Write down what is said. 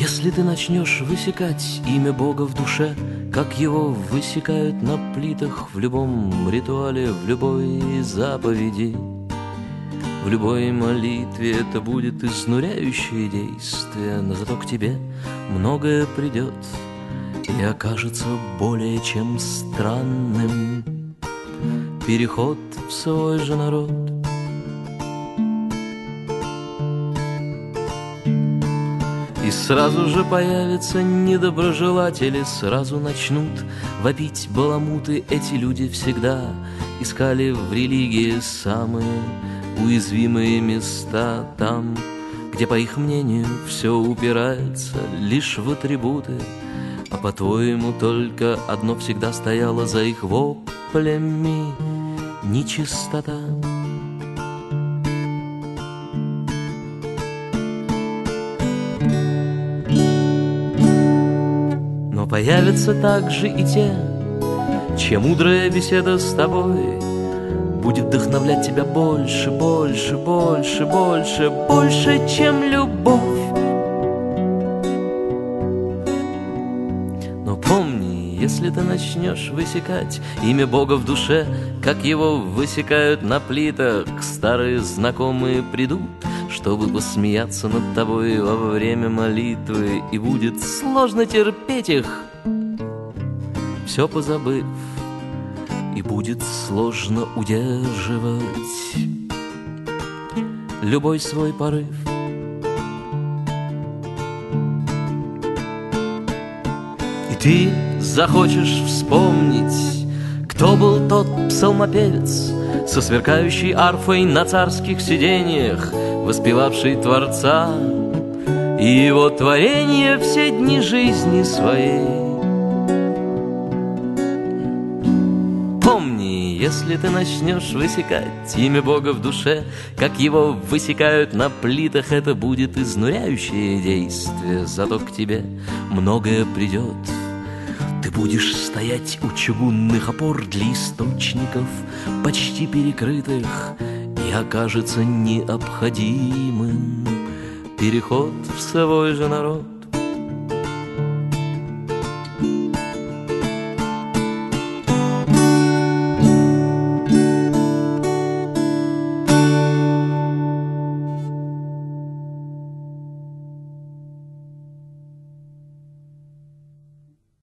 Если ты начнешь высекать имя Бога в душе, Как его высекают на плитах В любом ритуале, в любой заповеди, В любой молитве это будет изнуряющее действие, Но зато к тебе многое придет И окажется более чем странным. Переход в свой же народ — И сразу же появятся недоброжелатели, Сразу начнут вопить баламуты. Эти люди всегда искали в религии самые уязвимые места Там, где, по их мнению, все упирается лишь в атрибуты, А по-твоему только одно всегда стояло за их воплями — нечистота. Появятся также и те, чья мудрая беседа с тобой Будет вдохновлять тебя больше, больше, больше, больше, больше, чем любовь. Но помни, если ты начнешь высекать имя Бога в душе, Как его высекают на плитах, старые знакомые придут чтобы посмеяться над тобой во время молитвы, и будет сложно терпеть их, все позабыв, и будет сложно удерживать любой свой порыв. И ты захочешь вспомнить, кто был тот псалмопевец со сверкающей арфой на царских сиденьях, воспевавший Творца и его творение все дни жизни своей. Помни, если ты начнешь высекать имя Бога в душе, как его высекают на плитах, это будет изнуряющее действие, зато к тебе многое придет. Ты будешь стоять у чугунных опор для источников, почти перекрытых, и окажется необходимым переход в свой же народ.